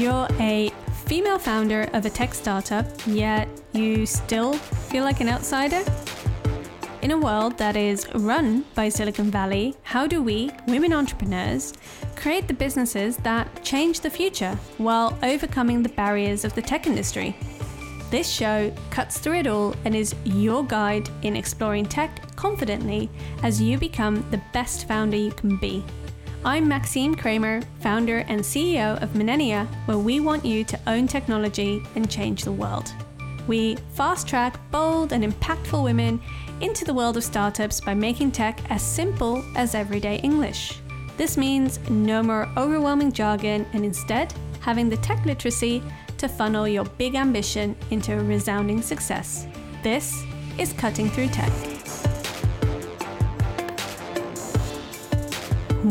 You're a female founder of a tech startup, yet you still feel like an outsider? In a world that is run by Silicon Valley, how do we, women entrepreneurs, create the businesses that change the future while overcoming the barriers of the tech industry? This show cuts through it all and is your guide in exploring tech confidently as you become the best founder you can be. I'm Maxime Kramer, founder and CEO of Millennia, where we want you to own technology and change the world. We fast track bold and impactful women into the world of startups by making tech as simple as everyday English. This means no more overwhelming jargon and instead having the tech literacy to funnel your big ambition into a resounding success. This is Cutting Through Tech.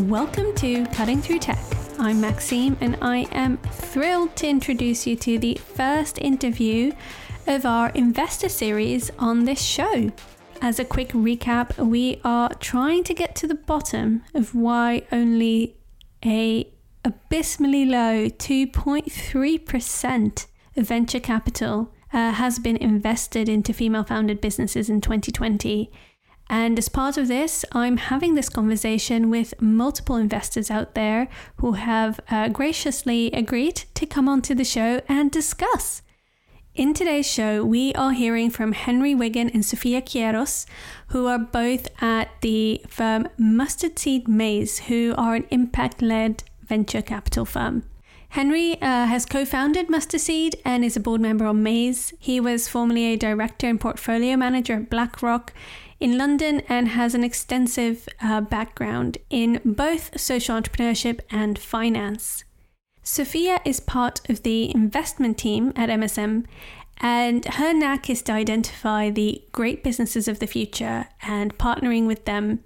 Welcome to Cutting Through Tech. I'm Maxime and I am thrilled to introduce you to the first interview of our investor series on this show. As a quick recap, we are trying to get to the bottom of why only a abysmally low 2.3% of venture capital uh, has been invested into female founded businesses in 2020. And as part of this, I'm having this conversation with multiple investors out there who have uh, graciously agreed to come onto the show and discuss in today's show, we are hearing from Henry Wigan and Sofia Quiros, who are both at the firm Mustard Seed Maze, who are an impact led venture capital firm. Henry uh, has co founded Mustard Seed and is a board member on Maze. He was formerly a director and portfolio manager at BlackRock in London and has an extensive uh, background in both social entrepreneurship and finance. Sophia is part of the investment team at MSM, and her knack is to identify the great businesses of the future and partnering with them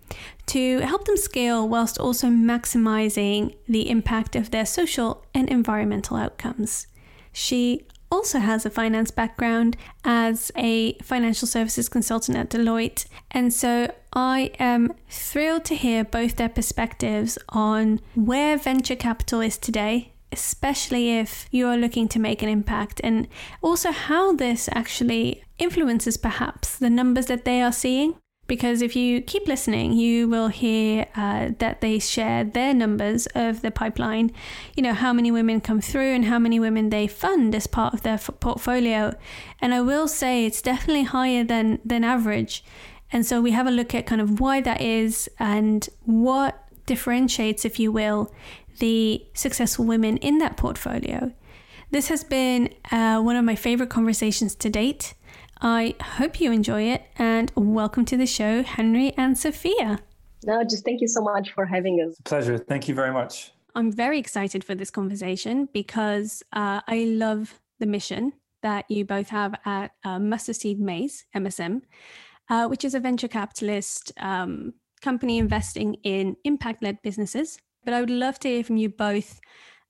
to help them scale whilst also maximizing the impact of their social and environmental outcomes. She also has a finance background as a financial services consultant at Deloitte. And so I am thrilled to hear both their perspectives on where venture capital is today especially if you are looking to make an impact, and also how this actually influences perhaps the numbers that they are seeing. Because if you keep listening, you will hear uh, that they share their numbers of the pipeline, you know, how many women come through and how many women they fund as part of their f- portfolio. And I will say it's definitely higher than, than average. And so we have a look at kind of why that is and what differentiates, if you will, the successful women in that portfolio. This has been uh, one of my favorite conversations to date. I hope you enjoy it and welcome to the show, Henry and Sophia. No, just thank you so much for having us. Pleasure. Thank you very much. I'm very excited for this conversation because uh, I love the mission that you both have at uh, Mustard Seed Maze, MSM, uh, which is a venture capitalist um, company investing in impact led businesses but I would love to hear from you both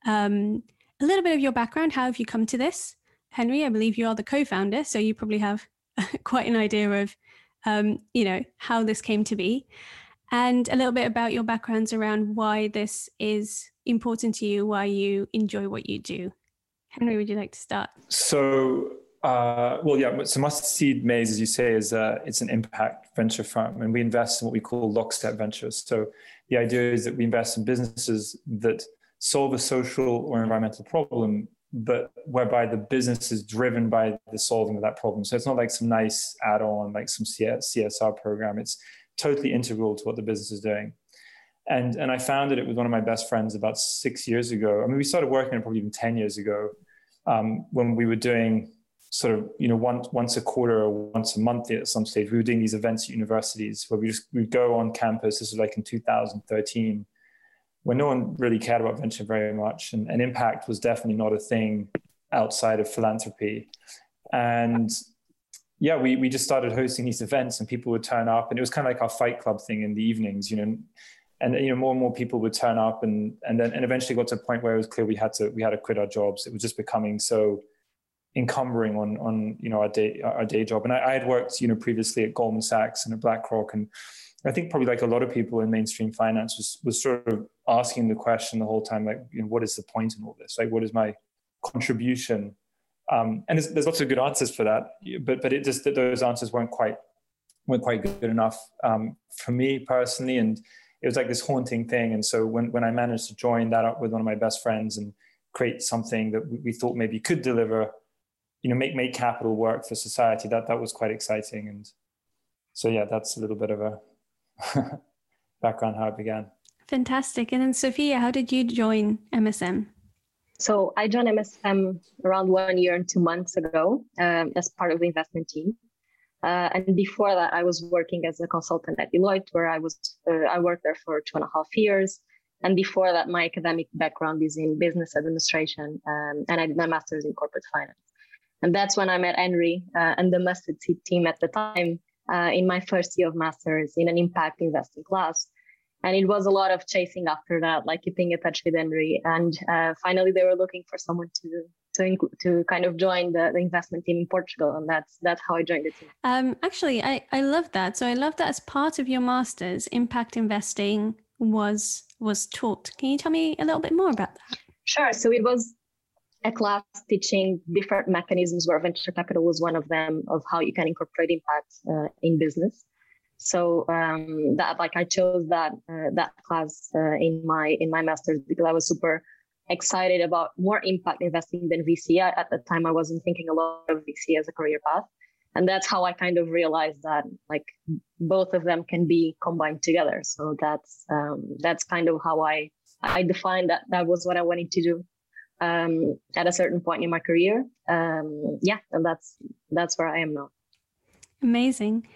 um, a little bit of your background. How have you come to this? Henry, I believe you are the co-founder, so you probably have quite an idea of, um, you know, how this came to be, and a little bit about your backgrounds around why this is important to you, why you enjoy what you do. Henry, would you like to start? So, uh, well, yeah. So, Mustard Seed Maze, as you say, is uh, it's an impact venture firm, and we invest in what we call lockstep ventures. So, the idea is that we invest in businesses that solve a social or environmental problem, but whereby the business is driven by the solving of that problem. So it's not like some nice add-on, like some CSR program. It's totally integral to what the business is doing. And and I founded it with one of my best friends about six years ago. I mean, we started working on probably even ten years ago, um, when we were doing sort of you know once once a quarter or once a month at some stage we were doing these events at universities where we just we'd go on campus this was like in 2013 when no one really cared about venture very much and, and impact was definitely not a thing outside of philanthropy and yeah we, we just started hosting these events and people would turn up and it was kind of like our fight club thing in the evenings you know and you know more and more people would turn up and and then and eventually got to a point where it was clear we had to we had to quit our jobs it was just becoming so encumbering on on you know our day our day job. And I, I, had worked you know previously at Goldman Sachs and at BlackRock, and I think probably like a lot of people in mainstream finance was was sort of asking the question the whole time, like you know, what is the point in all this? Like, what is my contribution. Um, and there's, there's lots of good answers for that, but but it just that those answers weren't quite weren't quite good enough um, for me personally, and it was like this haunting thing. And so when when I managed to join that up with one of my best friends and create something that we, we thought maybe could deliver, you know, make make capital work for society, that that was quite exciting. And so yeah, that's a little bit of a background how it began. Fantastic. And then Sophia, how did you join MSM? So I joined MSM around one year and two months ago um, as part of the investment team. Uh, and before that, I was working as a consultant at Deloitte, where I was uh, I worked there for two and a half years. And before that, my academic background is in business administration, um, and I did my master's in corporate finance. And that's when I met Henry uh, and the Mustard Seed team at the time uh, in my first year of master's in an impact investing class and it was a lot of chasing after that like keeping in touch with henry. And uh, finally they were looking for someone to to, to kind of join the, the investment team in portugal. And that's that's how i joined the team. Um, actually i i love that. So i love that as part of your masters impact investing was was taught. Can you tell me a little bit more about that? Sure. So it was a class teaching different mechanisms where venture capital was one of them of how you can incorporate impact uh, in business so um, that like I chose that uh, that class uh, in my in my master's because I was super excited about more impact investing than VC. At the time, I wasn't thinking a lot of VC as a career path, and that's how I kind of realized that like both of them can be combined together. So that's um, that's kind of how I I defined that that was what I wanted to do um, at a certain point in my career. Um, yeah, and that's that's where I am now. Amazing.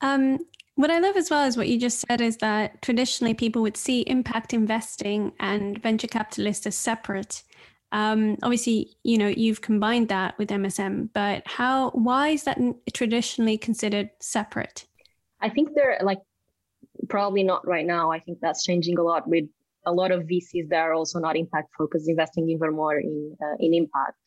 Um, what I love as well is what you just said is that traditionally people would see impact investing and venture capitalists as separate. Um, obviously, you know you've combined that with MSM, but how? Why is that traditionally considered separate? I think they're like probably not right now. I think that's changing a lot with a lot of VCs that are also not impact focused, investing even more in uh, in impact.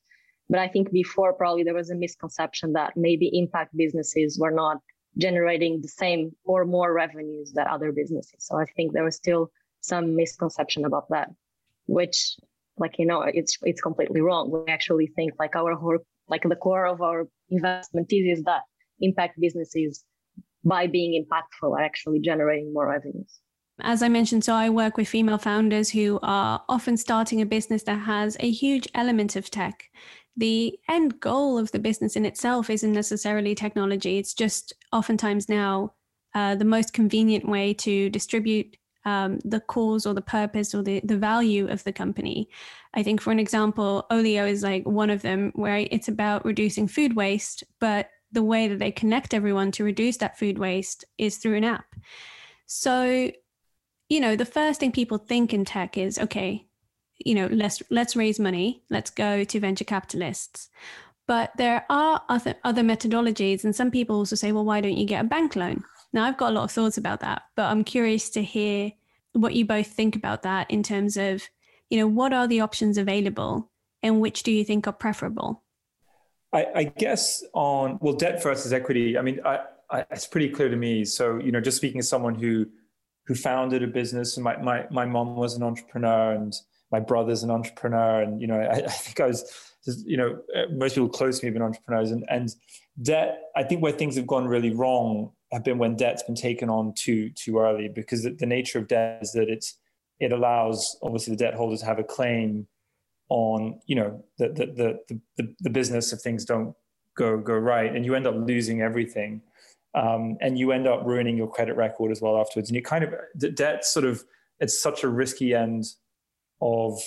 But I think before probably there was a misconception that maybe impact businesses were not generating the same or more revenues that other businesses. So I think there was still some misconception about that, which like you know it's it's completely wrong. We actually think like our whole like the core of our investment thesis is that impact businesses by being impactful are actually generating more revenues. As I mentioned, so I work with female founders who are often starting a business that has a huge element of tech the end goal of the business in itself isn't necessarily technology. It's just oftentimes now uh, the most convenient way to distribute um, the cause or the purpose or the, the value of the company. I think, for an example, Olio is like one of them where it's about reducing food waste, but the way that they connect everyone to reduce that food waste is through an app. So, you know, the first thing people think in tech is okay, you know let's let's raise money let's go to venture capitalists. But there are other other methodologies and some people also say well why don't you get a bank loan? Now i've got a lot of thoughts about that but i'm curious to hear what you both think about that in terms of you know what are the options available and which do you think are preferable? I, I guess on well debt versus equity i mean I, I, it's pretty clear to me. So you know just speaking as someone who who founded a business and my, my, my mom was an entrepreneur and my brother's an entrepreneur, and you know, I, I think I was, just, you know, uh, most people close to me have been entrepreneurs, and and debt. I think where things have gone really wrong have been when debt's been taken on too too early, because the, nature of debt is that it's it allows obviously the debt holder to have a claim on you know the the the the, the business if things don't go go right, and you end up losing everything. Um, and you end up ruining your credit record as well afterwards. And you kind of debt sort of it's such a risky end of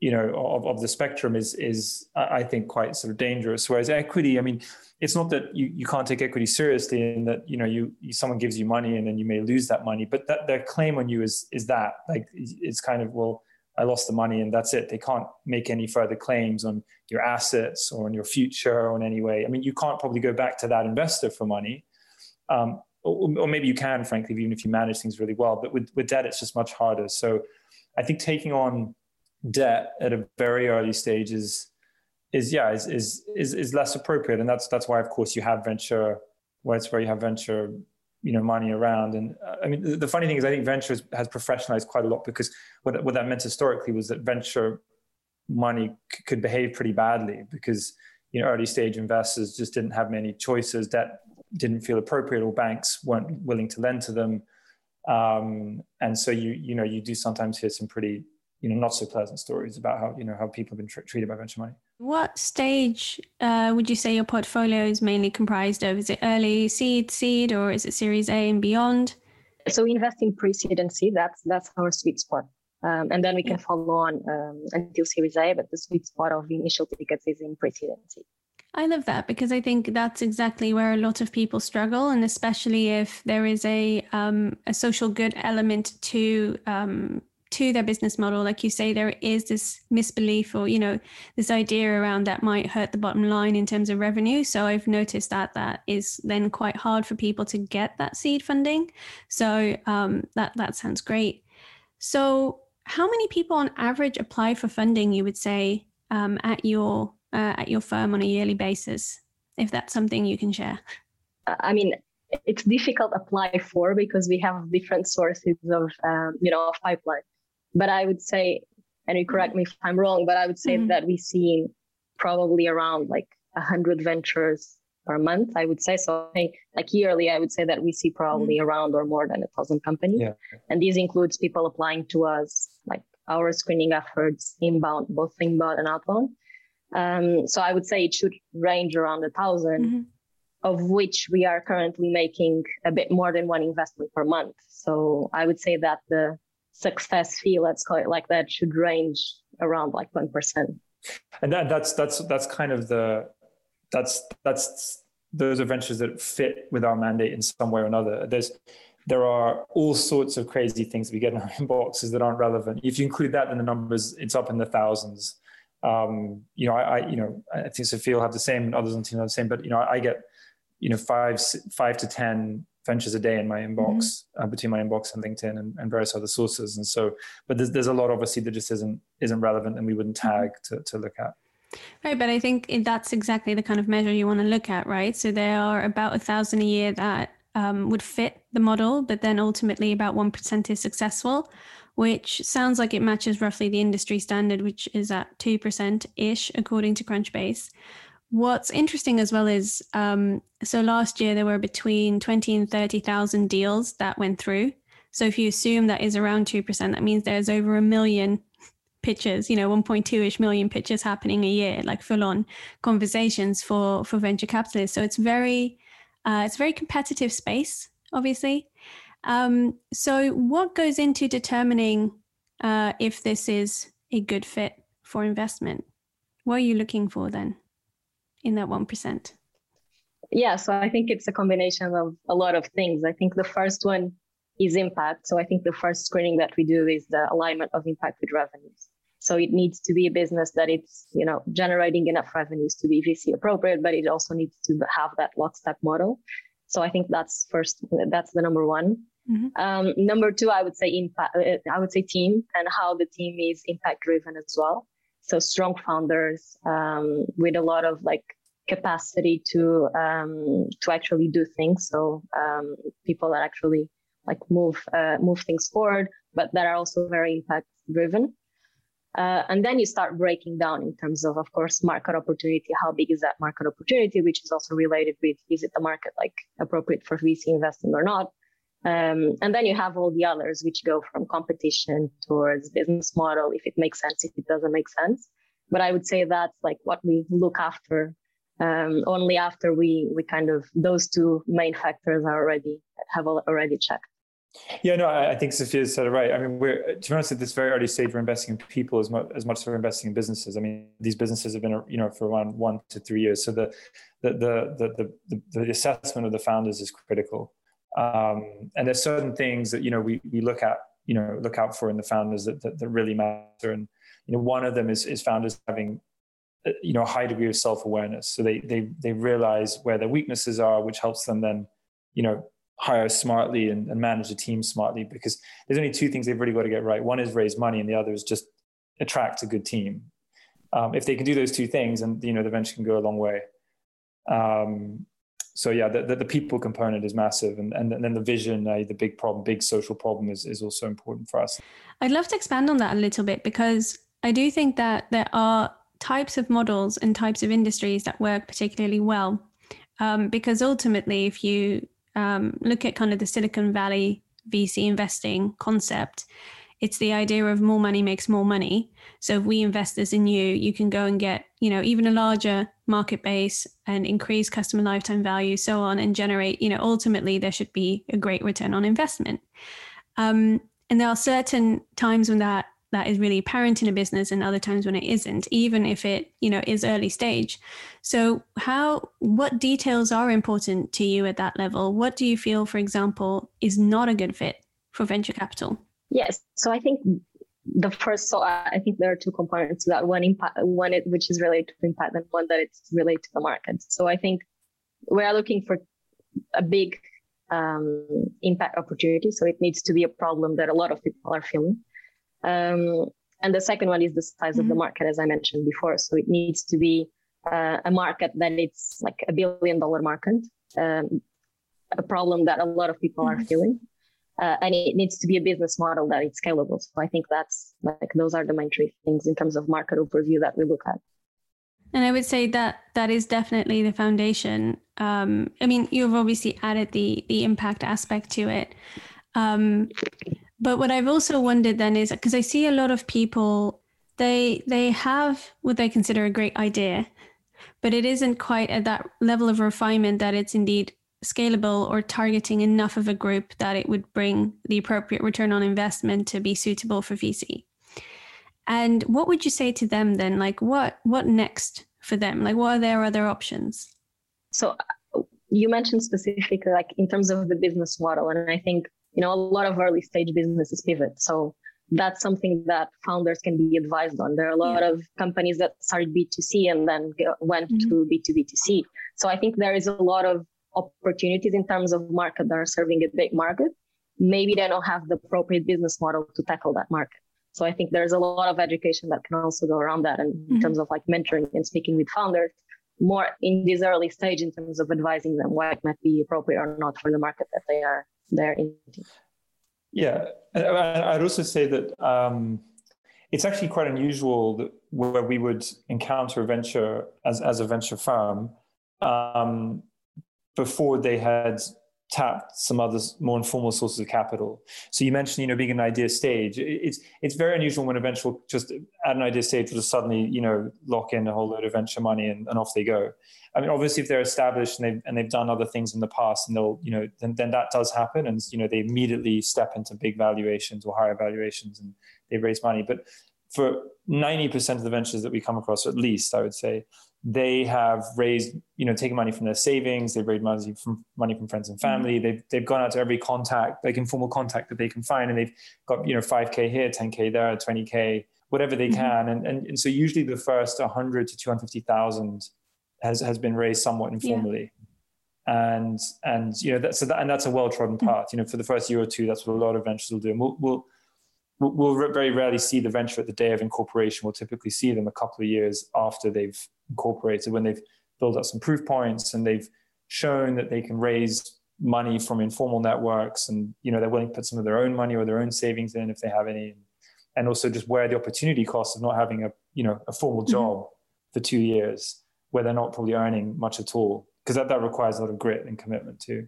you know of, of the spectrum is is I think quite sort of dangerous. Whereas equity, I mean, it's not that you, you can't take equity seriously and that you know you, you someone gives you money and then you may lose that money, but that their claim on you is is that like it's kind of well I lost the money and that's it. They can't make any further claims on your assets or on your future or in any way. I mean, you can't probably go back to that investor for money. Um, or, or, maybe you can, frankly, even if you manage things really well. But with, with debt, it's just much harder. So I think taking on debt at a very early stage is is yeah is is is, is less appropriate, and that's that's why of course you have venture where it's where you have venture you know money around and uh, i mean the, the, funny thing is i think venture has professionalized quite a lot because what, what that meant historically was that venture money c- could behave pretty badly because you know early stage investors just didn't have many choices. Debt didn't feel appropriate, or banks weren't willing to lend to them. Um, and so you you know you do sometimes hear some pretty you know not so pleasant stories about how you know how people have been tr- treated by venture money. What stage uh, would you say your portfolio is mainly comprised of? Is it early seed, seed, or is it Series A and beyond? So we invest in pre-seed and seed. That's that's our sweet spot. Um, and then we can follow on um, until Series A, but the sweet spot of initial tickets is in pre-seed and seed. I love that because I think that's exactly where a lot of people struggle, and especially if there is a um, a social good element to um, to their business model, like you say, there is this misbelief or you know this idea around that might hurt the bottom line in terms of revenue. So I've noticed that that is then quite hard for people to get that seed funding. So um, that that sounds great. So how many people on average apply for funding? You would say um, at your uh, at your firm on a yearly basis, if that's something you can share? I mean, it's difficult to apply for because we have different sources of, um, you know, of pipeline. But I would say, and you correct me if I'm wrong, but I would say mm-hmm. that we see probably around like a hundred ventures per month. I would say so. Like yearly, I would say that we see probably mm-hmm. around or more than a thousand companies, yeah. and this includes people applying to us, like our screening efforts, inbound, both inbound and outbound. Um, so I would say it should range around a 1000 mm-hmm. of which we are currently making a bit more than one investment per month. So I would say that the success fee, let's call it like that, should range around like 1%. And that, that's, that's, that's kind of the, that's, that's, those are ventures that fit with our mandate in some way or another. There's, there are all sorts of crazy things we get in our inboxes that aren't relevant. If you include that in the numbers, it's up in the thousands um, you know, I, I, you know, I think Sophia will have the same, and others on the team have the same. But you know, I get, you know, five, five to ten ventures a day in my inbox mm-hmm. uh, between my inbox and LinkedIn and, and, various other sources. And so, but there's, there's a lot obviously that just isn't isn't relevant, and we wouldn't mm-hmm. tag to to look at. Right, but I think that's exactly the kind of measure you want to look at, right? So there are about a thousand a year that um, would fit the model, but then ultimately about 1% is successful which sounds like it matches roughly the industry standard, which is at 2% ish, according to Crunchbase. What's interesting as well is um, so last year there were between 20 and 30,000 deals that went through. So if you assume that is around 2%, that means there's over a million pitches, you know, 1.2 ish million pitches happening a year, like full on conversations for, for venture capitalists. So it's very, uh, it's a very competitive space, obviously. Um, so, what goes into determining uh, if this is a good fit for investment? What are you looking for then in that 1%? Yeah, so I think it's a combination of a lot of things. I think the first one is impact. So I think the first screening that we do is the alignment of impact with revenues. So it needs to be a business that it's, you know, generating enough revenues to be VC appropriate, but it also needs to have that lockstep model. So I think that's first, that's the number one. Mm-hmm. Um, number two, I would say impact. Uh, I would say team and how the team is impact driven as well. So strong founders um, with a lot of like capacity to um, to actually do things. So um, people that actually like move uh, move things forward, but that are also very impact driven. Uh, and then you start breaking down in terms of, of course, market opportunity. How big is that market opportunity? Which is also related with is it the market like appropriate for VC investing or not? Um, and then you have all the others, which go from competition towards business model, if it makes sense, if it doesn't make sense. But I would say that's like what we look after um, only after we we kind of those two main factors are already have already checked. Yeah, no, I, think Sophia said it right. I mean, we're to be honest, at this very early stage, we're investing in people as much as much as we're investing in businesses. I mean, these businesses have been, you know, for around one to three years. So the the the the the, the assessment of the founders is critical. Um, and there's certain things that you know we we look at you know look out for in the founders that that, that really matter. And you know one of them is is founders having uh, you know a high degree of self awareness. So they they they realize where their weaknesses are, which helps them then you know hire smartly and, and manage a team smartly. Because there's only two things they've really got to get right. One is raise money, and the other is just attract a good team. Um, if they can do those two things, and you know the venture can go a long way. Um, so yeah, the, the, the, people component is massive, and and, and then the vision, uh, the big problem, big social problem, is is also important for us. I'd love to expand on that a little bit because I do think that there are types of models and types of industries that work particularly well. Um, because ultimately, if you um, look at kind of the Silicon Valley VC investing concept, it's the idea of more money makes more money. So if we invest this in you, you can go and get, you know, even a larger market base and increase customer lifetime value, so on, and generate, you know, ultimately there should be a great return on investment. Um, and there are certain times when that that is really apparent in a business and other times when it isn't even if it you know is early stage. So how what details are important to you at that level? What do you feel for example is not a good fit for venture capital? Yes. So i think the first so i think there are two components to that one impact one which is related to impact and one that it's related to the market so i think we are looking for a big um, impact opportunity so it needs to be a problem that a lot of people are feeling um, and the second one is the size mm-hmm. of the mm-hmm. market, as I mentioned before. So it needs to be uh, a market that it's like a billion dollar market, um, a problem that a lot of people mm-hmm. are feeling. Uh, and it needs to be a business model that it's scalable. So I think that's like those are the main three things in terms of market overview that we look at. And I would say that that is definitely the foundation. Um, I mean, you've obviously added the the impact aspect to it. Um, but what I've also wondered then is because I see a lot of people they they have what they consider a great idea, but it isn't quite at that level of refinement that it's indeed scalable or targeting enough of a group that it would bring the appropriate return on investment to be suitable for VC. And what would you say to them then? Like what what next for them? Like what are their other options? So you mentioned specifically like in terms of the business model and I think you know, a lot of early stage businesses pivot. So that's something that founders can be advised on. There are a lot yeah. of companies that started B2C and then went mm-hmm. to B2B2C. So I think there is a lot of opportunities in terms of market that are serving a big market. Maybe they don't have the appropriate business model to tackle that market. So I think there's a lot of education that can also go around that and mm-hmm. in terms of like mentoring and speaking with founders more in this early stage in terms of advising them what might be appropriate or not for the market that they are there in yeah i'd also say that um, it's actually quite unusual that where we would encounter a venture as, as a venture firm um, before they had tapped some other more informal sources of capital. So you mentioned, you know, being an idea stage. It's it's very unusual when a venture will just at an idea stage will just suddenly, you know, lock in a whole load of venture money and, and off they go. I mean, obviously, if they're established and they've and they've done other things in the past, and they'll, you know, then then that does happen, and you know, they immediately step into big valuations or higher valuations, and they raise money. But for 90% of the ventures that we come across, at least I would say, they have raised, you know, taken money from their savings. They've raised money from money from friends and family. Mm-hmm. They've they've gone out to every contact, like informal contact that they can find, and they've got you know 5k here, 10k there, 20k, whatever they mm-hmm. can. And, and and so usually the first 100 to 250,000 has has been raised somewhat informally. Yeah. And and you know that's so that, and that's a well trodden mm-hmm. path. You know, for the first year or two, that's what a lot of ventures will do. And we'll, we'll we'll very rarely see the venture at the day of incorporation. We'll typically see them a couple of years after they've incorporated, when they've built up some proof points and they've shown that they can raise money from informal networks, and you know they're willing to put some of their own money or their own savings in if they have any, and also just where the opportunity cost of not having a you know a formal mm-hmm. job mm-hmm. for two years, where they're not probably earning much at all, because that, that requires a lot of grit and commitment too.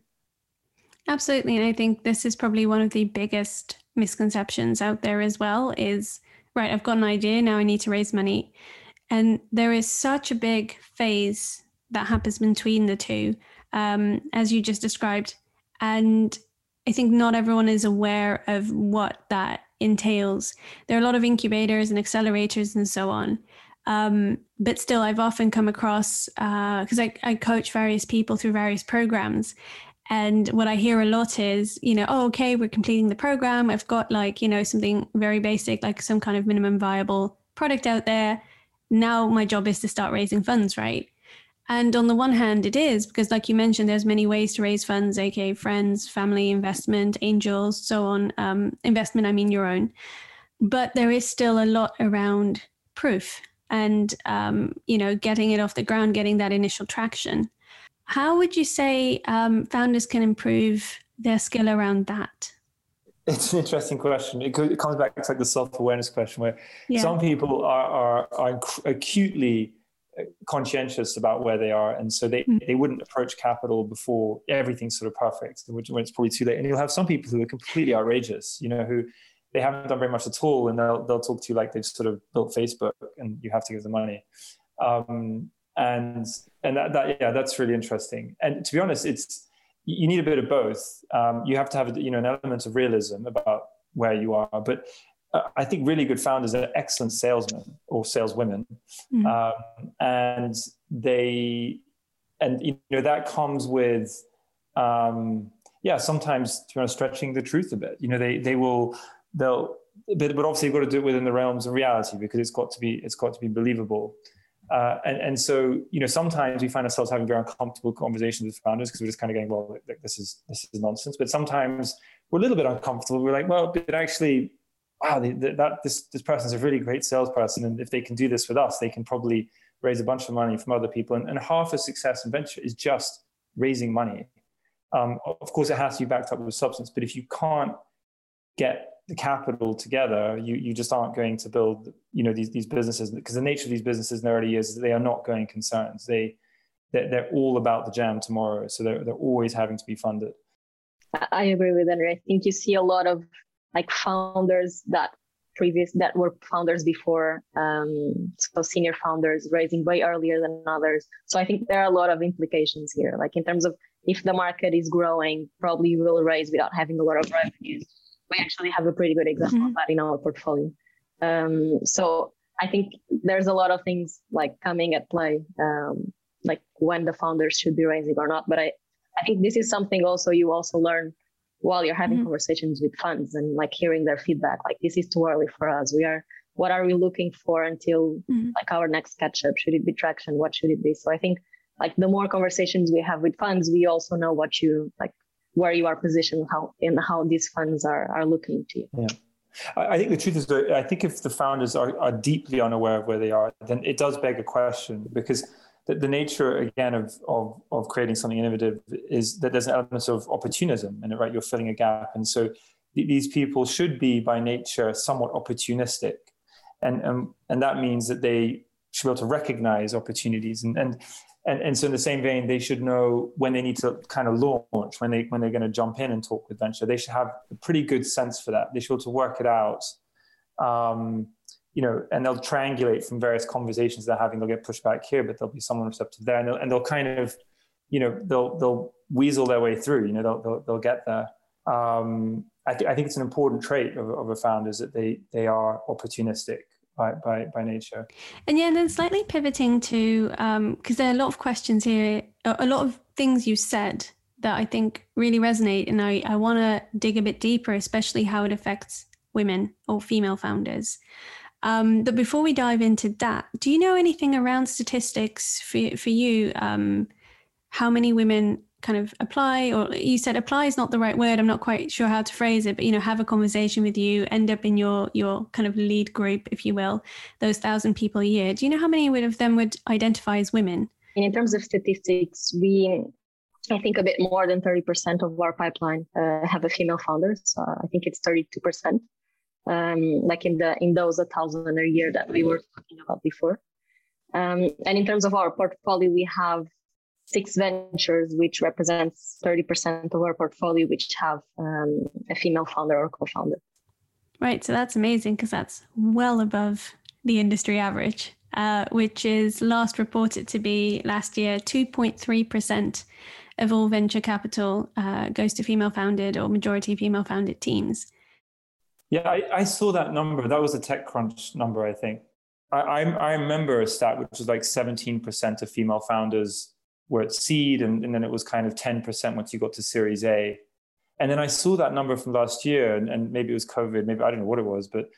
Absolutely. And I think this is probably one of the biggest misconceptions out there as well is right, I've got an idea, now I need to raise money. And there is such a big phase that happens between the two, um, as you just described. And I think not everyone is aware of what that entails. There are a lot of incubators and accelerators and so on. Um, but still, I've often come across because uh, I, I coach various people through various programs, and what I hear a lot is, you know, oh, okay, we're completing the program. I've got like, you know, something very basic, like some kind of minimum viable product out there. Now my job is to start raising funds, right? And on the one hand, it is because, like you mentioned, there's many ways to raise funds, aka friends, family, investment, angels, so on. Um, investment, I mean your own. But there is still a lot around proof and, um, you know, getting it off the ground, getting that initial traction. How would you say um, founders can improve their skill around that? it's an interesting question. It, it comes back to like the self-awareness question, where yeah. some people are, are, are acutely uh, conscientious about where they are, and so they, mm. they wouldn't approach capital before everything's sort of perfect, when it's probably too late. And you'll have some people who are completely outrageous, you know, who they haven't done very much at all, and they'll they'll talk to you like they've sort of built Facebook, and you have to give them money. Um, and and that, that yeah, that's really interesting. And to be honest, it's you need a bit of both. Um, you have to have you know an element of realism about where you are, but uh, I think really good founders are excellent salesmen or saleswomen, mm-hmm. um, and they and you know that comes with um, yeah sometimes you know stretching the truth a bit. You know they they will they'll but, but obviously you've got to do it within the realms of reality because it's got to be it's got to be believable. Uh, and, and so, you know, sometimes we find ourselves having very uncomfortable conversations with founders because we're just kind of going, well, this is this is nonsense. But sometimes we're a little bit uncomfortable. We're like, well, but actually, wow, that this this person's a really great salesperson, and if they can do this with us, they can probably raise a bunch of money from other people. And, and half of success in venture is just raising money. Um, of course, it has to be backed up with substance. But if you can't get the capital together, you you just aren't going to build you know these these businesses because the nature of these businesses in the early years they are not going concerns. They they're, they're all about the jam tomorrow, so they're they're always having to be funded. I agree with Andre. I think you see a lot of like founders that previous that were founders before, um, so senior founders raising way earlier than others. So I think there are a lot of implications here. Like in terms of if the market is growing, probably you will raise without having a lot of revenues we actually have a pretty good example mm-hmm. of that in our portfolio. Um, so I think there's a lot of things like coming at play, um, like when the founders should be raising or not. But I, I think this is something also you also learn while you're having mm-hmm. conversations with funds and like hearing their feedback. Like this is too early for us. We are. What are we looking for until mm-hmm. like our next catch up? Should it be traction? What should it be? So I think like the more conversations we have with funds, we also know what you like where you are positioned, how and how these funds are are looking to you. Yeah. I think the truth is that I think if the founders are, are deeply unaware of where they are, then it does beg a question because the, the nature again of, of, of creating something innovative is that there's an element of opportunism in it, right? You're filling a gap. And so these people should be by nature somewhat opportunistic. And, and, and that means that they should be able to recognize opportunities. And, and and, and so in the same vein they should know when they need to kind of launch when they when they're going to jump in and talk with venture. They should have a pretty good sense for that. They should to work it out um, you know and they'll triangulate from various conversations they're having. They'll get pushed back here but there'll be someone receptive there. And they'll, and they'll kind of you know they'll they'll weasel their way through you know they'll they'll, they'll get there. Um, I, th- I think it's an important trait of, of a founder is that they they are opportunistic by, by, by nature. And yeah, and then slightly pivoting to, because um, there are a lot of questions here, a lot of things you said that I think really resonate. And I, I want to dig a bit deeper, especially how it affects women or female founders. Um, but before we dive into that, do you know anything around statistics for, for you? Um, how many women kind of apply or you said apply is not the right word i'm not quite sure how to phrase it but you know have a conversation with you end up in your your kind of lead group if you will those thousand people a year. Do you know how many of them would identify as women? In terms of statistics we i think a bit more than 30% of our pipeline uh, have a female founder so i think it's 32% um, like in the in those a thousand a year that we were talking about before. Um, and in terms of our portfolio we have six ventures, which represents 30% of our portfolio, which have um, a female founder or co founder. Right. So that's amazing because that's well above the industry average, uh, which is last reported to be last year 2.3% of all venture capital uh, goes to female founded or majority female founded teams. Yeah, I, I, saw that number. That was a TechCrunch number, I think. I, I, I remember a stat which was like 17% of female founders were at seed, and, and then it was kind of 10% once you got to Series A. And then I saw that number from last year, and, and maybe it was COVID, maybe I don't know what it was, but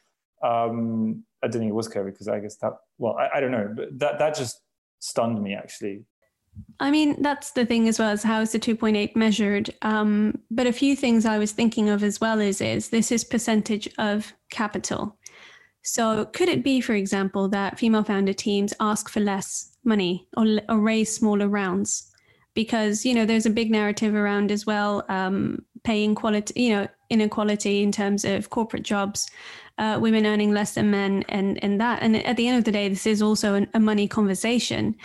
um, I didn't think it was COVID because I guess that, well, I, I don't know, but that, that just stunned me actually. I mean, that's the thing as well as how is the 2.8 measured? Um, but a few things I was thinking of as well is, is this is percentage of capital. So could it be, for example, that female founder teams ask for less money or, or raise smaller rounds? Because you know there's a big narrative around as well um, paying quality you know inequality in terms of corporate jobs uh, women earning less than men and and that. And at the end of the day this is also an, a money conversation.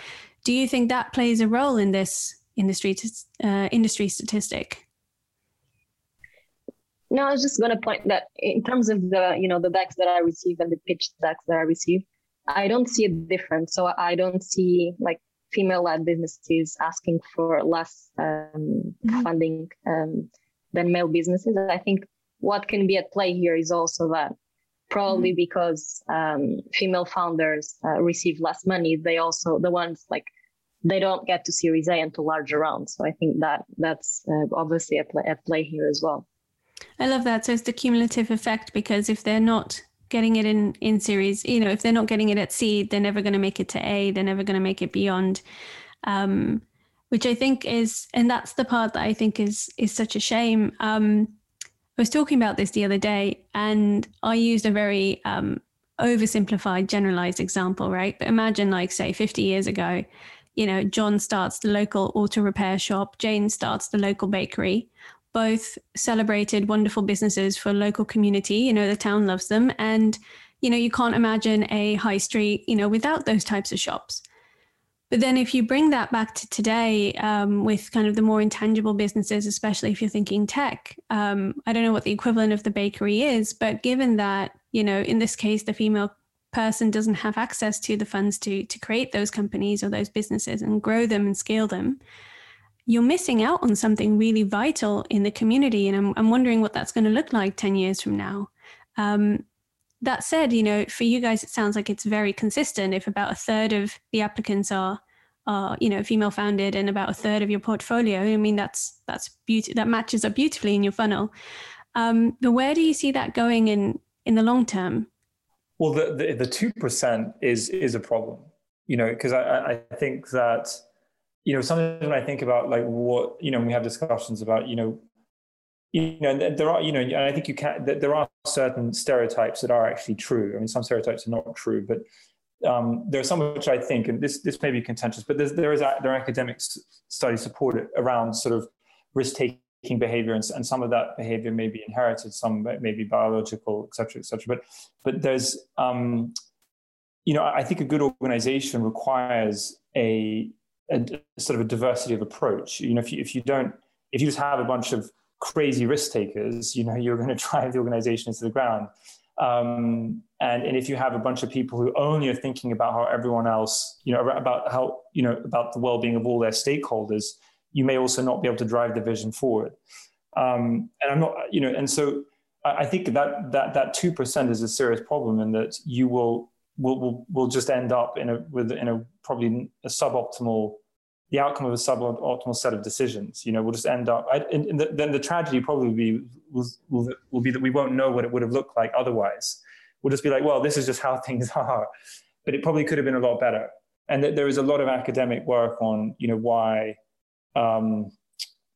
Do you think that plays a role in this industry uh, industry statistic no i was just going to point that in terms of the you know the decks that i receive and the pitch decks that i receive i don't see a difference so i don't see like female-led businesses asking for less um, mm-hmm. funding um, than male businesses. I think what can be at play here is also that probably mm-hmm. because um, female founders uh, receive less money, they also the ones like they don't get to Series A until larger rounds. So I think that that's uh, obviously at play, at play here as well. I love that. So it's the cumulative effect because if they're not getting it in in series you know if they're not getting it at seed they're never going to make it to a they're never going to make it beyond. Um, which i think is and that's the part that i think is is such a shame. Um, i was talking about this the other day and i used a very um, oversimplified generalized example right? But imagine like say 50 years ago you know john starts the local auto repair shop jane starts the local bakery both celebrated wonderful businesses for local community. You know, the town loves them. And, you know, you can't imagine a high street, you know, without those types of shops. But then if you bring that back to today um, with kind of the more intangible businesses, especially if you're thinking tech, um, I don't know what the equivalent of the bakery is, but given that, you know, in this case, the female person doesn't have access to the funds to to create those companies or those businesses and grow them and scale them, you're missing out on something really vital in the community. And I'm, I'm wondering what that's going to look like 10 years from now. Um, that said, you know, for you guys, it sounds like it's very consistent. If about a third of the applicants are, are you know, female founded, and about a third of your portfolio, I mean, that's that's beauty that matches up beautifully in your funnel. Um, but where do you see that going in in the long term? Well, the the two percent is is a problem, you know, because I I think that you know, sometimes when I think about like what, you know, we have discussions about, you know, you know, there are, you know, and I think you can, there are certain stereotypes that are actually true. I mean, some stereotypes are not true, but um, there are some which I think, and this this may be contentious, but there's, there is there are academic studies supported around sort of risk taking behavior, and, and some of that behavior may be inherited, some may be biological, et cetera, et cetera. But but there's um, you know, I think a good organization requires a a, sort of a diversity of approach. You know, if you, if you don't, if you just have a bunch of crazy risk takers, you know, you're going to drive the organization into the ground. Um, and, and if you have a bunch of people who only are thinking about how everyone else, you know, about how, you know, about the well-being of all their stakeholders, you may also not be able to drive the vision forward. Um, and I'm not, you know, and so I think that that that two percent is a serious problem, and that you will will will will just end up in a with in a probably a suboptimal the outcome of a suboptimal set of decisions. You know, we'll just end up. And, and the, then the tragedy probably will be will, will, will be that we won't know what it would have looked like otherwise. We'll just be like, well, this is just how things are, but it probably could have been a lot better. And that there is a lot of academic work on, you know, why, um,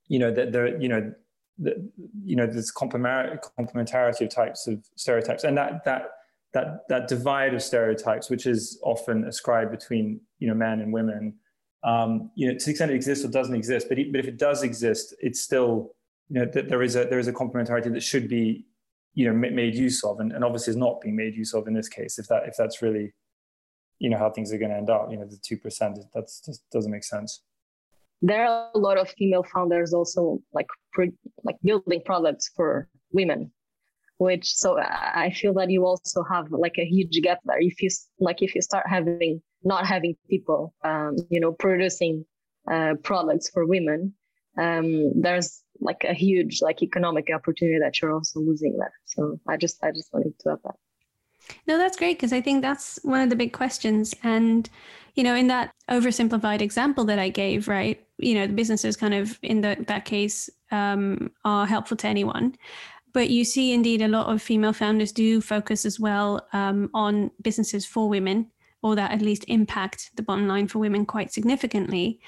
you know, that there, you know, the, you know, this complementarity of types of stereotypes, and that that that that divide of stereotypes, which is often ascribed between you know men and women, um, you know, to the extent it exists or doesn't exist, but but if it does exist, it's still you know that there is a there is a complementarity that should be you know made use of, and, and obviously is not being made use of in this case. If that if that's really you know how things are going to end up, you know, the two percent that's just doesn't make sense. There are a lot of female founders also like pre, like building products for women which so i feel that you also have like a huge gap there. If you like if you start having not having people um, you know producing uh, products for women um, there's like a huge like economic opportunity that you're also losing there. So i just i just wanted to add that. No that's great because i think that's one of the big questions. And you know in that oversimplified example that i gave right you know the businesses kind of in the, that case um, are helpful to anyone but you see, indeed, a lot of female founders do focus as well um, on businesses for women, or that at least impact the bottom line for women quite significantly.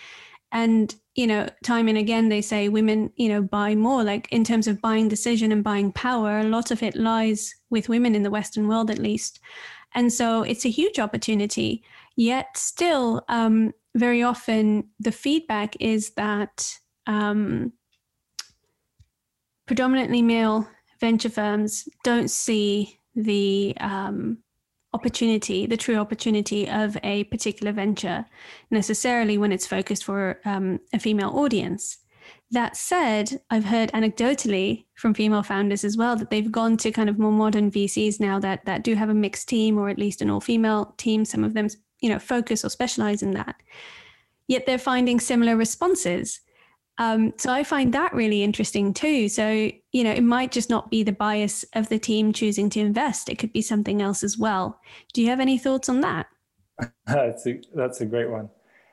And, you know, time and again, they say women, you know, buy more. Like in terms of buying decision and buying power, a lot of it lies with women in the Western world, at least. And so it's a huge opportunity. Yet still, um, very often the feedback is that um, predominantly male venture firms don't see the um, opportunity, the true opportunity of a particular venture necessarily when it's focused for um, a female audience. That said, I've heard anecdotally from female founders as well that they've gone to kind of more modern VCs now that that do have a mixed team or at least an all-female team. Some of them, you know, focus or specialize in that. Yet they're finding similar responses. Um, so I find that really interesting too. So, you know, it might just not be the bias of the team choosing to invest. It could be something else as well. Do you have any thoughts on that? that's, a, that's a great one.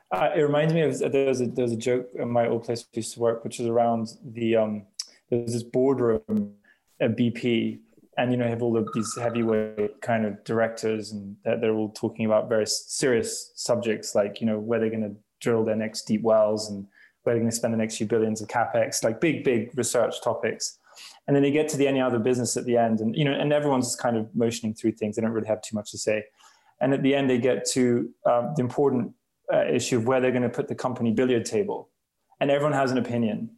Uh, it reminds me of there was a a joke in my old place used to work, which is around the um, there's this boardroom at BP, and you know have all of these heavyweight kind of directors, and they're, they're all talking about very serious subjects like you know where they're going to drill their next deep wells and where they're going to spend the next few billions of capex, like big big research topics. And then they get to the any other business at the end, and you know, and everyone's kind of motioning through things. They don't really have too much to say. And at the end, they get to um, the important uh, issue of where they're going to put the company billiard table, and everyone has an opinion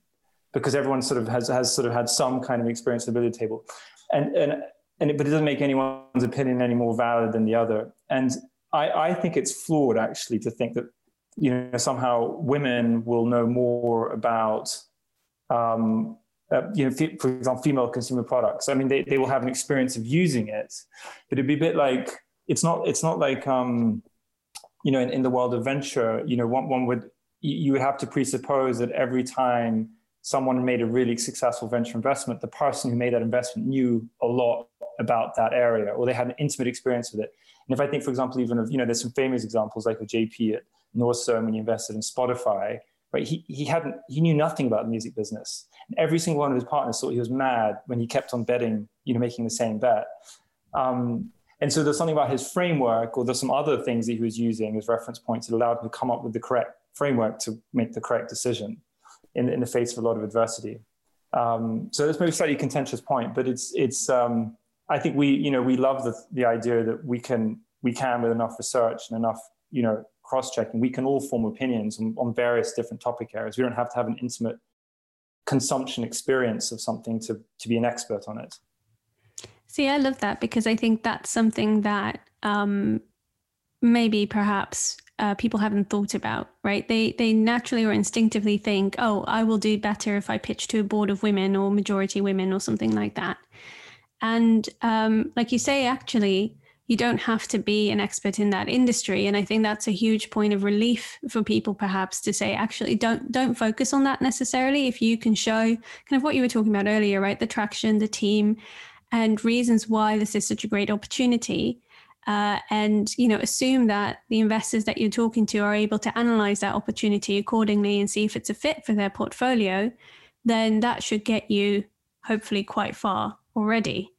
because everyone sort of has has sort of had some kind of experience at the billiard table, and and and it, but it doesn't make anyone's opinion any more valid than the other. And I, I think it's flawed actually to think that you know somehow women will know more about um, uh, you know, for example, female consumer products. I mean, they, they will have an experience of using it, but it'd be a bit like it's not it's not like um, you know, in, in the world of venture, you know, one, one would, you would have to presuppose that every time someone made a really successful venture investment, the person who made that investment knew a lot about that area or they had an intimate experience with it. And if I think, for example, even of, you know, there's some famous examples like with JP at Northzone when he invested in Spotify, right? He, he hadn't, he knew nothing about the music business. And every single one of his partners thought he was mad when he kept on betting, you know, making the same bet. Um, and so there's something about his framework, or there's some other things that he was using as reference points that allowed him to come up with the correct framework to make the correct decision in, in the face of a lot of adversity. Um, so that's maybe a slightly contentious point, but it's it's. Um, I think we you know we love the the idea that we can we can with enough research and enough you know cross checking we can all form opinions on, on various different topic areas. We don't have to have an intimate consumption experience of something to to be an expert on it. See, I love that because I think that's something that um, maybe perhaps uh, people haven't thought about, right? They they naturally or instinctively think, oh, I will do better if I pitch to a board of women or majority women or something like that. And um, like you say, actually, you don't have to be an expert in that industry. And I think that's a huge point of relief for people, perhaps, to say, actually, don't don't focus on that necessarily. If you can show kind of what you were talking about earlier, right? The traction, the team, and reasons why this is such a great opportunity. Uh, and you know assume that the investors that you're talking to are able to analyze that opportunity accordingly and see if it's a fit for their portfolio then that should get you hopefully quite far already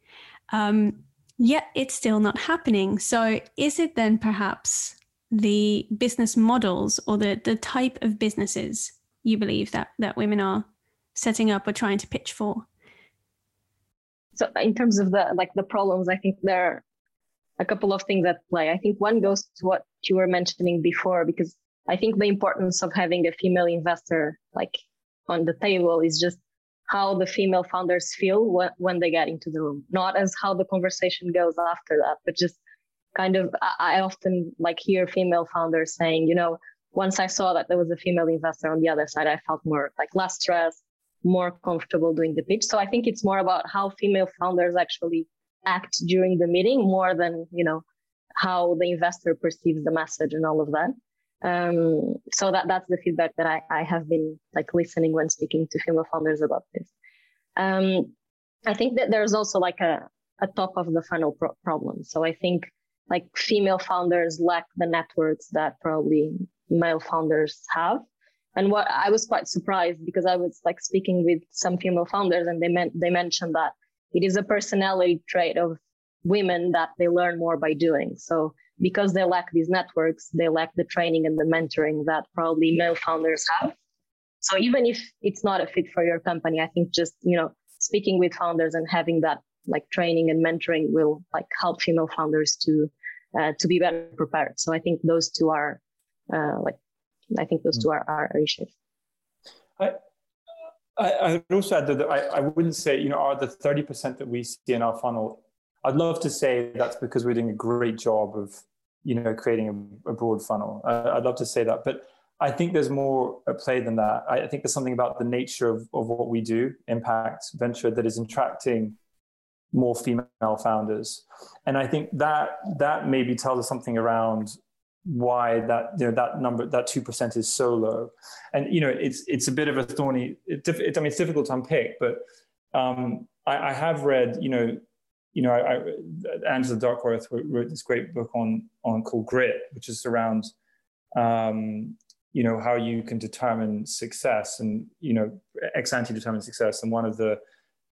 um, yet it's still not happening. So is it then perhaps the business models or the, the type of businesses you believe that, that women are setting up or trying to pitch for? So in terms of the like the problems i think there are a couple of things at play i think one goes to what you were mentioning before because i think the importance of having a female investor like on the table is just how the female founders feel when, when they get into the room not as how the conversation goes after that but just kind of i often like hear female founders saying you know once i saw that there was a female investor on the other side i felt more like less stressed more comfortable doing the pitch. So I think it's more about how female founders actually act during the meeting more than, you know, how the investor perceives the message and all of that. Um, so that that's the feedback that I, I have been like listening when speaking to female founders about this. Um, I think that there's also like a, a top of the funnel pro- problem. So I think like female founders lack the networks that probably male founders have and what I was quite surprised because I was like speaking with some female founders and they meant they mentioned that it is a personality trait of women that they learn more by doing. So because they lack these networks, they lack the training and the mentoring that probably male founders have. So even if it's not a fit for your company, I think just, you know, speaking with founders and having that like training and mentoring will like help female founders to uh, to be better prepared. So I think those two are uh, like I think those mm. two are, are issues. I, I, I would also add that I, I wouldn't say, you know, are the 30% that we see in our funnel, I'd love to say that's because we're doing a great job of, you know, creating a, a broad funnel. Uh, I'd love to say that. But I think there's more at play than that. I, I think there's something about the nature of, of what we do, impact venture, that is attracting more female founders. And I think that that maybe tells us something around why that you know that number that two percent is so low, and you know it's it's a bit of a thorny. It, it, I mean, it's difficult to unpick, but um, I, I, have read you know you know I, I, Angela Duckworth wrote this great book on on called Grit, which is around um, you know how you can determine success and you know ex ante determine success, and one of the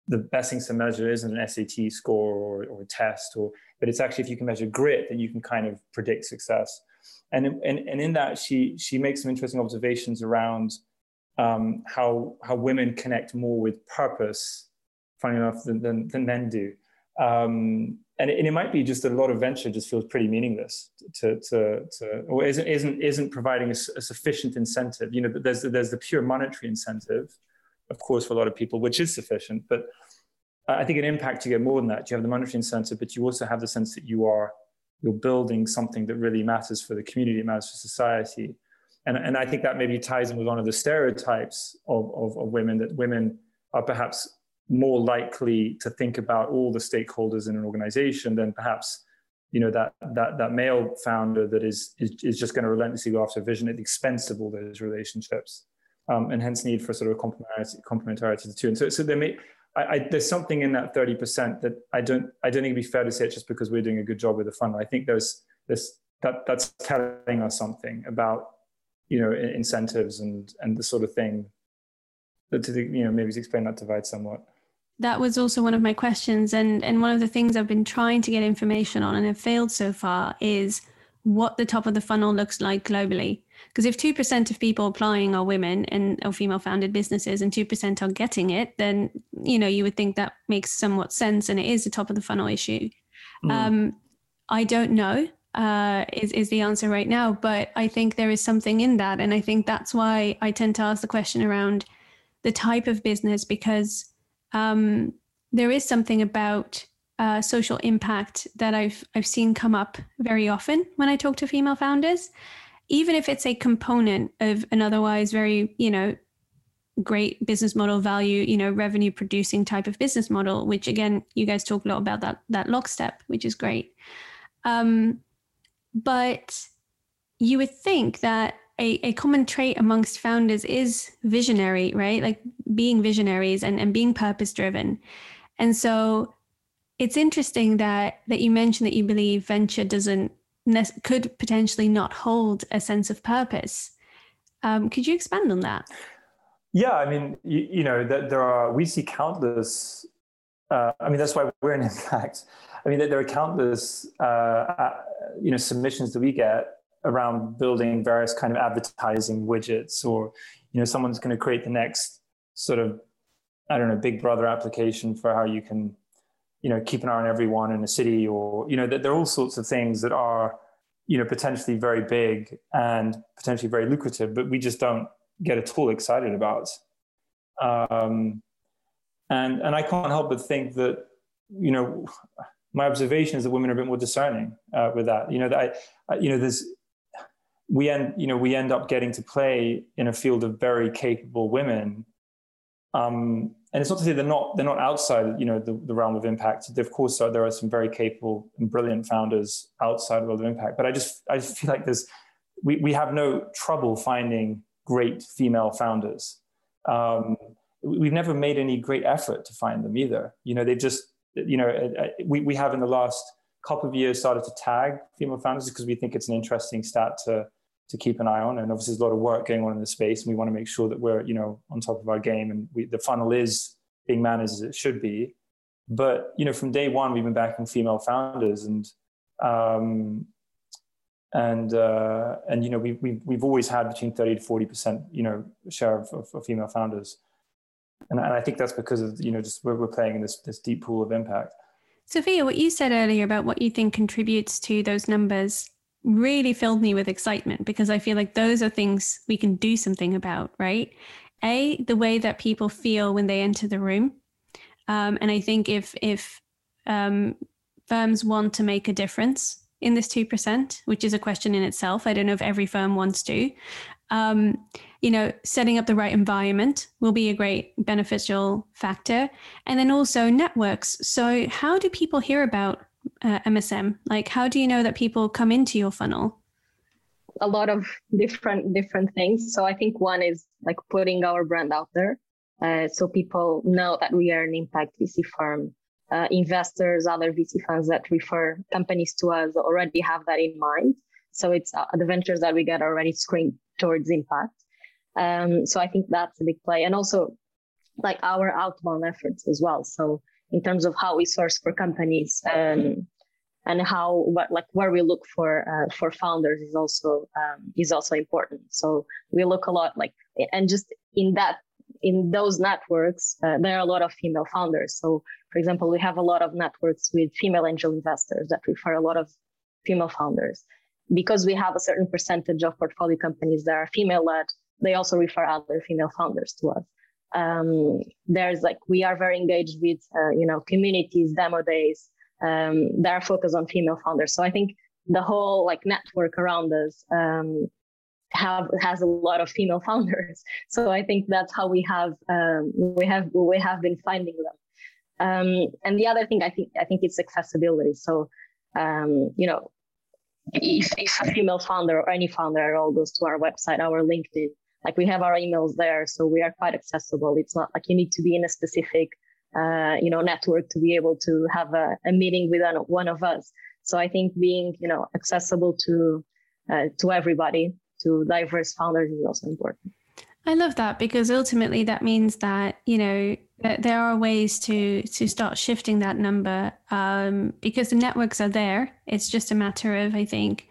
the best things to measure isn't an SAT score or, or a test, or but it's actually if you can measure grit, then you can kind of predict success. And and, and in that, she she makes some interesting observations around um, how how women connect more with purpose, funny enough, than than, than men do. Um, and, it, and it might be just a lot of venture just feels pretty meaningless to to, to or isn't isn't isn't providing a, a sufficient incentive. You know, there's there's the pure monetary incentive of course, for a lot of people, which is sufficient. But I think an impact you get more than that. You have the monetary incentive, but you also have the sense that you are you're building something that really matters for the community, it matters for society. And, and I think that maybe ties in with one of the stereotypes of, of, of women that women are perhaps more likely to think about all the stakeholders in an organization than perhaps you know that that that male founder that is is, is just going to relentlessly go after vision at the expense of all those relationships um, and hence need for sort of complementarity, complementarity to the two. And so, so there may, I, I, there's something in that 30% that I don't, I don't think it'd be fair to say it's just because we're doing a good job with the funnel. I think there's this, that, that's telling us something about, you know, incentives and, and the sort of thing that, to, you know, maybe explain that divide somewhat. That was also one of my questions. And, and one of the things I've been trying to get information on and have failed so far is what the top of the funnel looks like globally. Because if 2% of people applying are women and or female founded businesses and 2% are getting it, then, you know, you would think that makes somewhat sense and it is a top of the funnel issue. Mm. Um, I don't know uh, is, is the answer right now, but I think there is something in that. And I think that's why I tend to ask the question around the type of business because um, there is something about uh, social impact that I've I've seen come up very often when I talk to female founders, even if it's a component of an otherwise very you know great business model value you know revenue producing type of business model which again you guys talk a lot about that that lockstep which is great. Um, but you would think that a, a common trait amongst founders is visionary right like being visionaries and, and being purpose driven and so it's interesting that that you mentioned that you believe venture doesn't could potentially not hold a sense of purpose. Um, could you expand on that? Yeah, I mean, you, you know, that there are we see countless. Uh, I mean, that's why we're in impact. I mean, there are countless, uh, uh, you know, submissions that we get around building various kind of advertising widgets, or you know, someone's going to create the next sort of, I don't know, Big Brother application for how you can you know keep an eye on everyone in a city or you know that there are all sorts of things that are you know potentially very big and potentially very lucrative but we just don't get at all excited about. Um, and and i can't help but think that you know my observation is that women are a bit more discerning uh, with that. You know that I, you know there's we end you know we end up getting to play in a field of very capable women. Um, and it's not to say they're not they're not outside you know the, the realm of impact. Of course there are some very capable and brilliant founders outside the world of impact but i just i just feel like there's we, we have no trouble finding great female founders. Um, we've never made any great effort to find them either. You know they've just you know uh, uh, we, we have in the last couple of years started to tag female founders because we think it's an interesting stat to to keep an eye on. And obviously, there's a lot of work going on in the space, and we want to make sure that we're you know on top of our game, and we, the funnel is being managed as it should be. But you know, from day one, we've been backing female founders, and um, and uh, and you know, we, we we've always had between thirty to forty percent, you know, share of, of, of female founders, and, and I think that's because of you know just we're, we're playing in this this deep pool of impact. Sophia, what you said earlier about what you think contributes to those numbers really filled me with excitement because I feel like those are things we can do something about, right? A, the way that people feel when they enter the room. Um, and I think if if um, firms want to make a difference in this 2%, which is a question in itself, I don't know if every firm wants to, um, you know, setting up the right environment will be a great beneficial factor. And then also networks. So, how do people hear about uh, MSM? Like, how do you know that people come into your funnel? A lot of different different things. So I think one is like putting our brand out there, uh, so people know that we are an impact VC firm. Uh, investors, other VC funds that refer companies to us already have that in mind. So it's uh, the ventures that we get already screened towards impact. Um, so I think that's a big play, and also like our outbound efforts as well. So in terms of how we source for companies um, and how what like where we look for uh, for founders is also um, is also important. So we look a lot like and just in that in those networks uh, there are a lot of female founders. So for example, we have a lot of networks with female angel investors that refer a lot of female founders. Because we have a certain percentage of portfolio companies that are female led, they also refer other female founders to us um, there's like we are very engaged with uh, you know communities demo days um, that are focused on female founders. So i think the whole like network around us um, have has a lot of female founders. So i think that's how we have um, we have we have been finding them. Um, and the other thing i think i think it's accessibility. So um, you know if, if a female founder or any founder at all goes to our website our linkedin like we have our emails there. So we are quite accessible. It's not like you need to be in a specific uh, you know network to be able to have a, a meeting with one of us. So i think being you know accessible to uh, to everybody to diverse founders is also important. I love that because ultimately that means that you know there are ways to to start shifting that number um, because the networks are there. It's just a matter of i think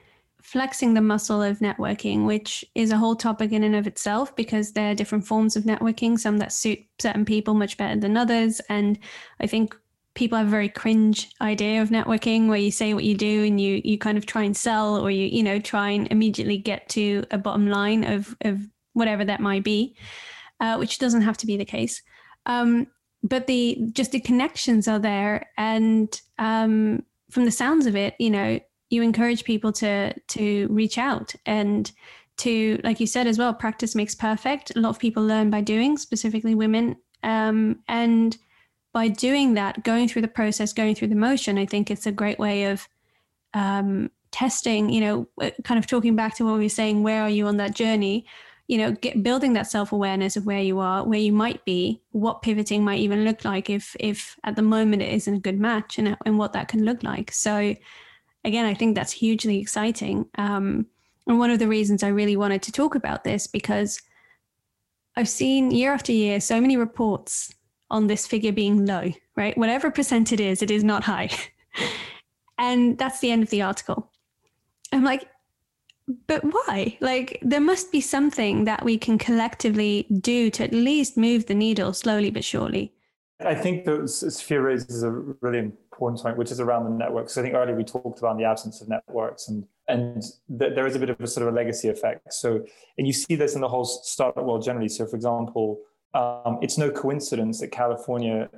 flexing the muscle of networking, which is a whole topic in and of itself because there are different forms of networking, some that suit certain people much better than others. And I think people have a very cringe idea of networking where you say what you do and you you kind of try and sell or you you know try and immediately get to a bottom line of of whatever that might be uh, which doesn't have to be the case um, but the just the connections are there and um, from the sounds of it you know you encourage people to to reach out and to like you said as well practice makes perfect. A lot of people learn by doing specifically women. Um, and by doing that going through the process going through the motion i think it's a great way of um, testing you know uh, kind of talking back to what we were saying where are you on that journey? You know get, building that self-awareness of where you are where you might be what pivoting might even look like if if at the moment it isn't a good match and, and what that can look like. So again, I think that's hugely exciting. Um, and one of the reasons I really wanted to talk about this because I've seen year after year so many reports on this figure being low, right? Whatever percent it is, it is not high. and that's the end of the article. I'm like, but why? Like, there must be something that we can collectively do to at least move the needle slowly but surely. I think that Sophia raises a really important point, which is around the networks. I think earlier we talked about the absence of networks, and and th- there is a bit of a sort of a legacy effect. So, and you see this in the whole startup world generally. So, for example, um, it's no coincidence that California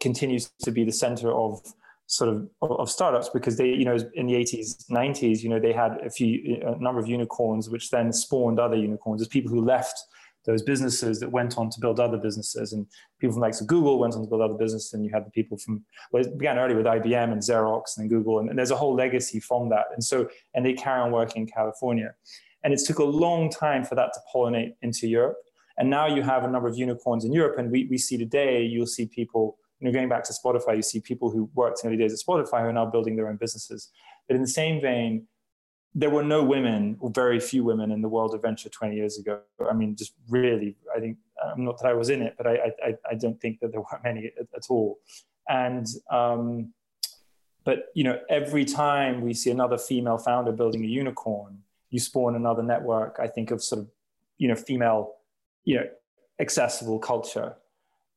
continues to be the center of sort of of startups because they you know in the 80s 90s you know they had a few a number of unicorns which then spawned other unicorns as people who left those businesses that went on to build other businesses. And people from like so Google went on to build other businesses. And you had the people from, well, it began early with IBM and Xerox and Google. And, and there's a whole legacy from that. And so, and they carry on working in California. And it took a long time for that to pollinate into Europe. And now you have a number of unicorns in Europe. And we, we see today, you'll see people, you know, going back to Spotify, you see people who worked in the early days at Spotify who are now building their own businesses. But in the same vein, there were no women or very few women in the world of venture 20 years ago. I mean, just really, I think, um, not that I was in it, but I, I, I don't think that there were many at, at all. And, um, but, you know, every time we see another female founder building a unicorn, you spawn another network, I think, of sort of, you know, female, you know, accessible culture.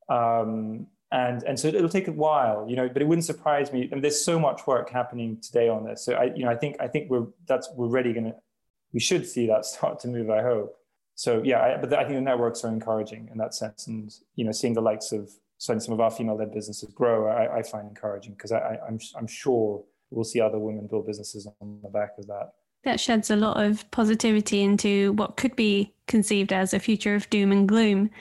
Um, and and so it'll take a while, you know. But it wouldn't surprise me. And there's so much work happening today on this. So I, you know, I think I think we're that's we're ready going to we should see that start to move. I hope. So yeah, I, but I think the networks are encouraging in that sense, and you know, seeing the likes of some of our female-led businesses grow, I, I find encouraging because I, I'm I'm sure we'll see other women build businesses on the back of that. That sheds a lot of positivity into what could be conceived as a future of doom and gloom.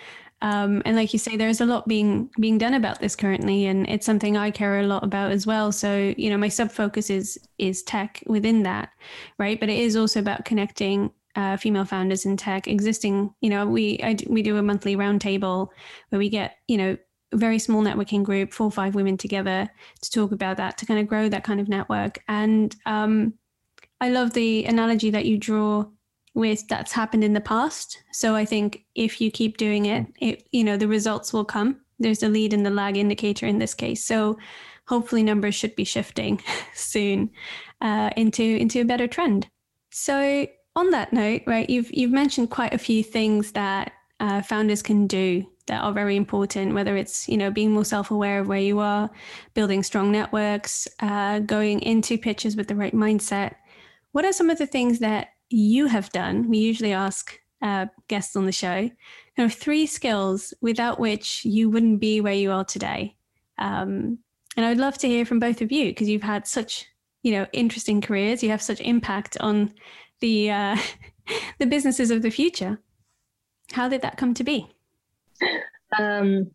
Um, and like you say, there's a lot being being done about this currently, and it's something I care a lot about as well. So you know, my sub focus is is tech within that, right? But it is also about connecting uh, female founders in tech. Existing, you know, we I, we do a monthly roundtable where we get you know very small networking group, four or five women together to talk about that to kind of grow that kind of network. And um, I love the analogy that you draw with that's happened in the past. So I think if you keep doing it, it you know the results will come. There's a lead and the lag indicator in this case. So hopefully numbers should be shifting soon uh, into into a better trend. So on that note, right, you've you've mentioned quite a few things that uh, founders can do that are very important. Whether it's you know being more self aware of where you are, building strong networks, uh, going into pitches with the right mindset. What are some of the things that you have done. We usually ask uh, guests on the show kind of three skills without which you wouldn't be where you are today. Um, and I'd love to hear from both of you because you've had such you know interesting careers. You have such impact on the uh, the businesses of the future. How did that come to be? Um,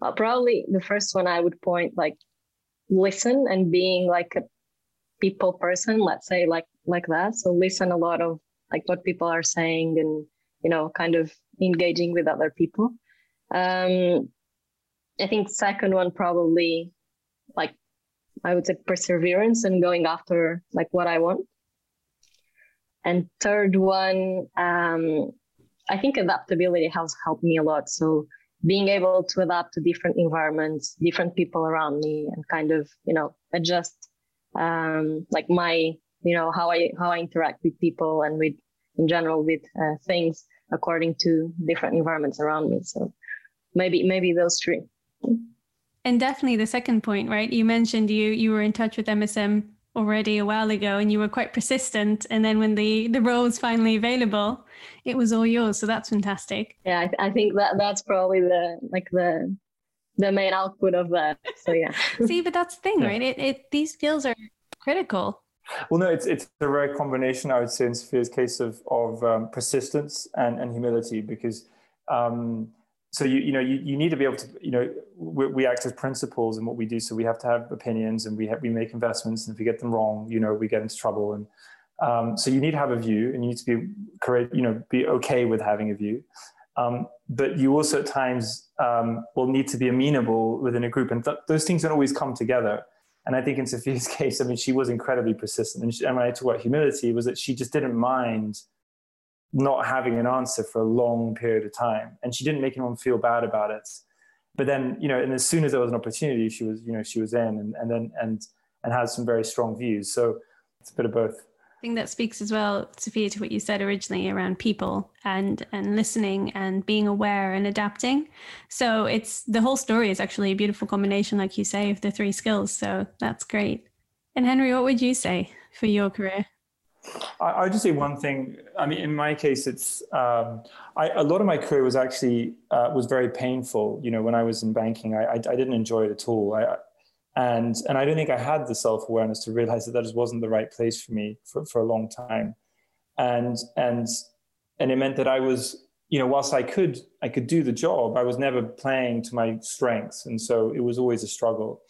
well, probably the first one I would point like listen and being like a people person. Let's say like like that. So listen a lot of like what people are saying and you know kind of engaging with other people. Um, I think second one probably like I would say perseverance and going after like what I want. And third one, um, I think adaptability has helped me a lot. So being able to adapt to different environments, different people around me, and kind of you know adjust um, like my you know how i how i interact with people and with in general with uh, things according to different environments around me. So maybe maybe those three. And definitely the second point right? You mentioned you you were in touch with msm already a while ago and you were quite persistent. And then when the the role was finally available it was all yours. So that's fantastic. Yeah i, th- I think that that's probably the like the the main output of that. So yeah. See but that's the thing right? It, it these skills are critical. Well, no, it's it's a rare combination, I would say, in Sophia's case of of um, persistence and, and humility, because um, so you you know you, you need to be able to you know we, we, act as principals in what we do, so we have to have opinions and we have, we make investments, and if we get them wrong, you know we get into trouble, and um, so you need to have a view, and you need to be correct, you know, be okay with having a view. Um, but you also at times um, will need to be amenable within a group, and th- those things don't always come together. And I think in Sophia's case, I mean, she was incredibly persistent. And, she, and when I talk about humility, was that she just didn't mind not having an answer for a long period of time, and she didn't make anyone feel bad about it. But then, you know, and as soon as there was an opportunity, she was, you know, she was in, and, and then and and had some very strong views. So it's a bit of both think that speaks as well, Sophia, to what you said originally around people and and listening and being aware and adapting. So it's the whole story is actually a beautiful combination, like you say, of the three skills. So that's great. And Henry, what would you say for your career? I, would just say one thing. I mean, in my case, it's um, I, a lot of my career was actually uh, was very painful. You know, when I was in banking, I, I, I didn't enjoy it at all. I, and and I don't think I had the self awareness to realize that that just wasn't the right place for me for, for a long time, and and and it meant that I was you know whilst I could I could do the job I was never playing to my strengths. And so it was always a struggle,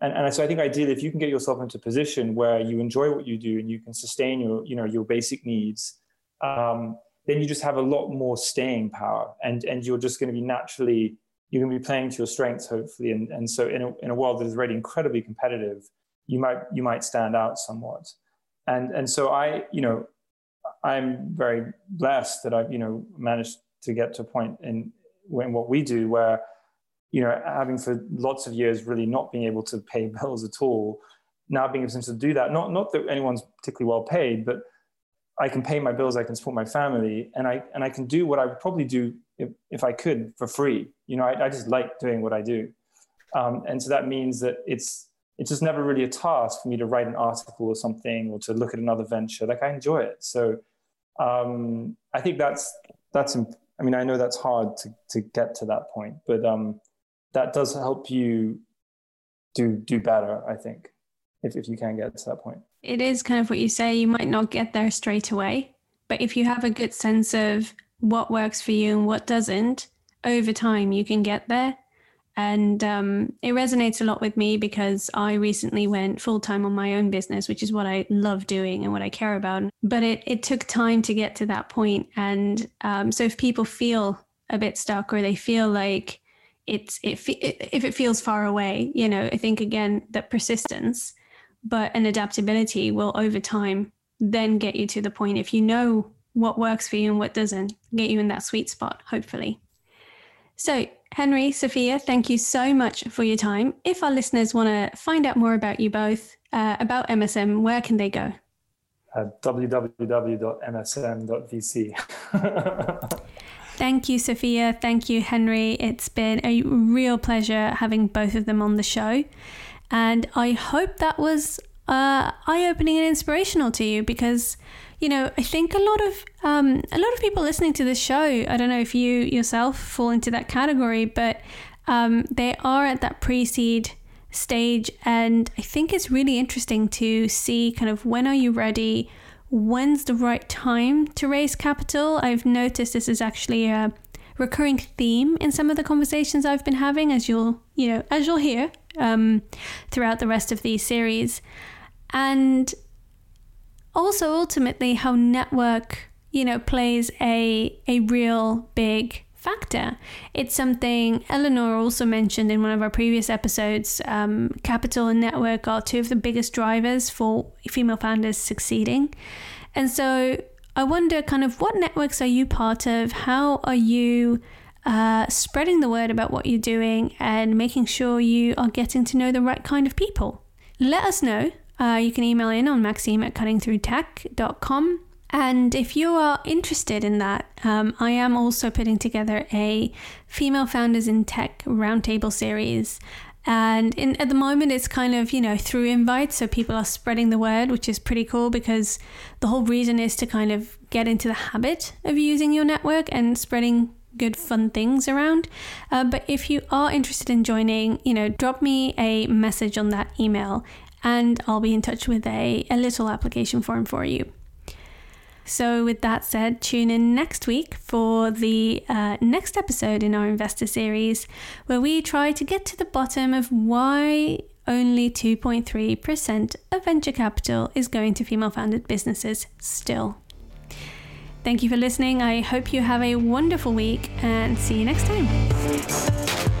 and and so I think ideally if you can get yourself into a position where you enjoy what you do and you can sustain your you know your basic needs. Um, then you just have a lot more staying power. And and you're just going to be naturally you're going to be playing to your strengths, hopefully. And, and so in a, in a world that is already incredibly competitive, you might, you might stand out somewhat. And, and so I, you know, I'm very blessed that I've, you know, managed to get to a point in, in what we do where, you know, having for lots of years really not being able to pay bills at all, now being able to do that, not, not that anyone's particularly well paid, but I can pay my bills, I can support my family, and I, and I can do what I would probably do if, if I could for free. You know, I, I just like doing what I do. Um, and so that means that it's it's just never really a task for me to write an article or something or to look at another venture. Like I enjoy it. So um, I think that's that's. I mean, I know that's hard to to get to that point, but um, that does help you do do better. I think if if you can get to that point. It is kind of what you say. You might not get there straight away, but if you have a good sense of what works for you and what doesn't, over time you can get there. And um, it resonates a lot with me because I recently went full time on my own business, which is what I love doing and what I care about. But it, it took time to get to that point. And um, so if people feel a bit stuck or they feel like it's it, if it feels far away, you know, I think again that persistence, but an adaptability will over time then get you to the point if you know what works for you and what doesn't, get you in that sweet spot, hopefully. So, Henry, Sophia, thank you so much for your time. If our listeners want to find out more about you both, uh, about MSM, where can they go? Uh, www.msm.vc. Thank you, Sophia. Thank you, Henry. It's been a real pleasure having both of them on the show. And I hope that was uh, eye opening and inspirational to you because you know, I think a lot of um, a lot of people listening to this show. I don't know if you yourself fall into that category, but um, they are at that pre-seed stage, and I think it's really interesting to see kind of when are you ready, when's the right time to raise capital. I've noticed this is actually a recurring theme in some of the conversations I've been having, as you'll you know as you'll hear um, throughout the rest of these series, and also ultimately how network you know plays a a real big factor. It's something eleanor also mentioned in one of our previous episodes. Um, capital and network are two of the biggest drivers for female founders succeeding. And so i wonder kind of what networks are you part of? How are you uh, spreading the word about what you're doing and making sure you are getting to know the right kind of people? Let us know uh, you can email in on maxime at cuttingthroughtech.com. And if you are interested in that, um, I am also putting together a Female Founders in Tech Roundtable series. And in, at the moment, it's kind of, you know, through invites. So people are spreading the word, which is pretty cool because the whole reason is to kind of get into the habit of using your network and spreading good, fun things around. Uh, but if you are interested in joining, you know, drop me a message on that email and I'll be in touch with a, a little application form for you. So, with that said, tune in next week for the uh, next episode in our investor series, where we try to get to the bottom of why only 2.3% of venture capital is going to female founded businesses still. Thank you for listening. I hope you have a wonderful week and see you next time.